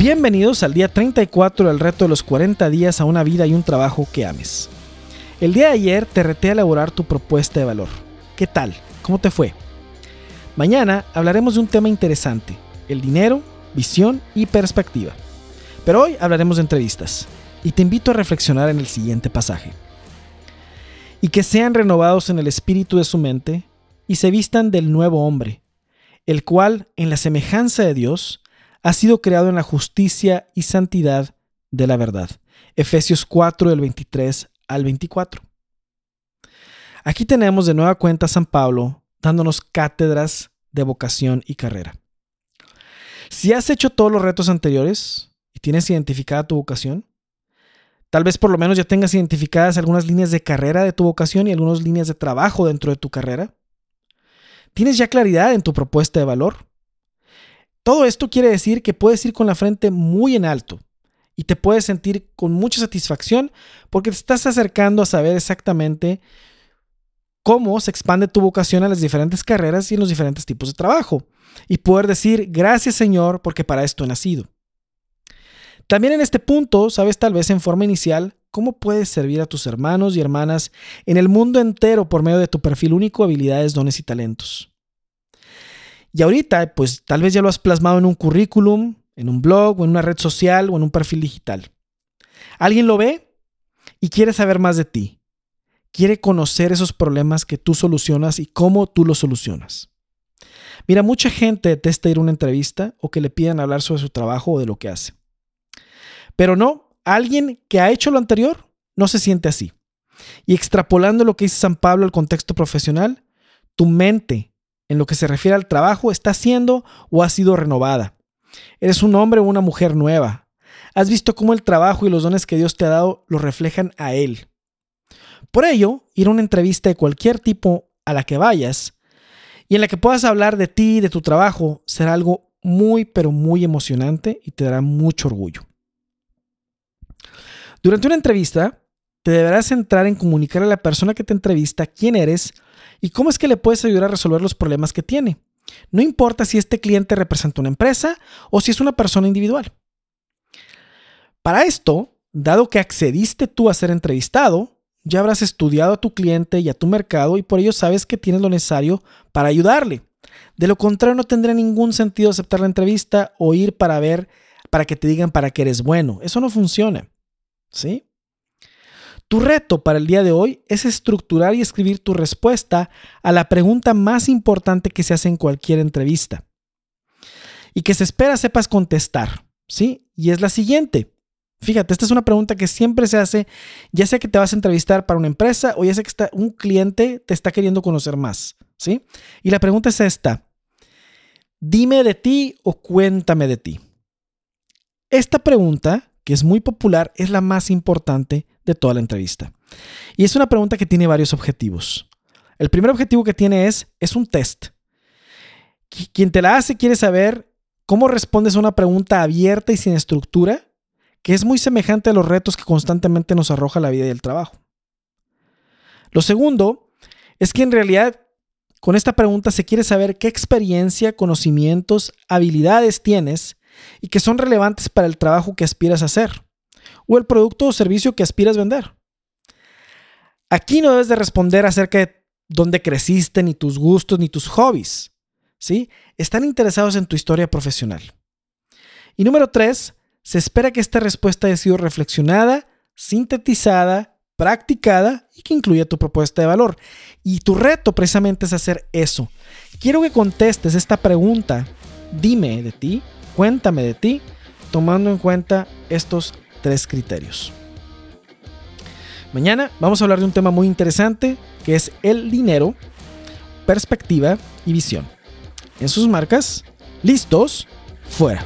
Bienvenidos al día 34 del reto de los 40 días a una vida y un trabajo que ames. El día de ayer te reté a elaborar tu propuesta de valor. ¿Qué tal? ¿Cómo te fue? Mañana hablaremos de un tema interesante, el dinero, visión y perspectiva. Pero hoy hablaremos de entrevistas y te invito a reflexionar en el siguiente pasaje. Y que sean renovados en el espíritu de su mente y se vistan del nuevo hombre, el cual, en la semejanza de Dios, ha sido creado en la justicia y santidad de la verdad. Efesios 4 del 23 al 24. Aquí tenemos de nueva cuenta a San Pablo dándonos cátedras de vocación y carrera. Si has hecho todos los retos anteriores y tienes identificada tu vocación, tal vez por lo menos ya tengas identificadas algunas líneas de carrera de tu vocación y algunas líneas de trabajo dentro de tu carrera. ¿Tienes ya claridad en tu propuesta de valor? Todo esto quiere decir que puedes ir con la frente muy en alto y te puedes sentir con mucha satisfacción porque te estás acercando a saber exactamente cómo se expande tu vocación a las diferentes carreras y en los diferentes tipos de trabajo y poder decir gracias Señor porque para esto he nacido. También en este punto sabes tal vez en forma inicial cómo puedes servir a tus hermanos y hermanas en el mundo entero por medio de tu perfil único, habilidades, dones y talentos. Y ahorita, pues tal vez ya lo has plasmado en un currículum, en un blog o en una red social o en un perfil digital. Alguien lo ve y quiere saber más de ti. Quiere conocer esos problemas que tú solucionas y cómo tú los solucionas. Mira, mucha gente detesta ir a una entrevista o que le pidan hablar sobre su trabajo o de lo que hace. Pero no, alguien que ha hecho lo anterior no se siente así. Y extrapolando lo que dice San Pablo al contexto profesional, tu mente en lo que se refiere al trabajo está siendo o ha sido renovada. Eres un hombre o una mujer nueva. Has visto cómo el trabajo y los dones que Dios te ha dado lo reflejan a Él. Por ello, ir a una entrevista de cualquier tipo a la que vayas y en la que puedas hablar de ti y de tu trabajo será algo muy pero muy emocionante y te dará mucho orgullo. Durante una entrevista, te deberás centrar en comunicar a la persona que te entrevista quién eres y cómo es que le puedes ayudar a resolver los problemas que tiene. No importa si este cliente representa una empresa o si es una persona individual. Para esto, dado que accediste tú a ser entrevistado, ya habrás estudiado a tu cliente y a tu mercado y por ello sabes que tienes lo necesario para ayudarle. De lo contrario, no tendría ningún sentido aceptar la entrevista o ir para ver, para que te digan para qué eres bueno. Eso no funciona. ¿Sí? Tu reto para el día de hoy es estructurar y escribir tu respuesta a la pregunta más importante que se hace en cualquier entrevista y que se espera sepas contestar, ¿sí? Y es la siguiente. Fíjate, esta es una pregunta que siempre se hace, ya sea que te vas a entrevistar para una empresa o ya sea que está, un cliente te está queriendo conocer más, ¿sí? Y la pregunta es esta. Dime de ti o cuéntame de ti. Esta pregunta, que es muy popular, es la más importante de toda la entrevista. Y es una pregunta que tiene varios objetivos. El primer objetivo que tiene es, es un test. Quien te la hace quiere saber cómo respondes a una pregunta abierta y sin estructura, que es muy semejante a los retos que constantemente nos arroja la vida y el trabajo. Lo segundo es que en realidad con esta pregunta se quiere saber qué experiencia, conocimientos, habilidades tienes y que son relevantes para el trabajo que aspiras a hacer o el producto o servicio que aspiras vender. Aquí no debes de responder acerca de dónde creciste, ni tus gustos, ni tus hobbies. ¿sí? Están interesados en tu historia profesional. Y número tres, se espera que esta respuesta haya sido reflexionada, sintetizada, practicada y que incluya tu propuesta de valor. Y tu reto precisamente es hacer eso. Quiero que contestes esta pregunta. Dime de ti, cuéntame de ti, tomando en cuenta estos tres criterios. Mañana vamos a hablar de un tema muy interesante que es el dinero, perspectiva y visión. En sus marcas, listos, fuera.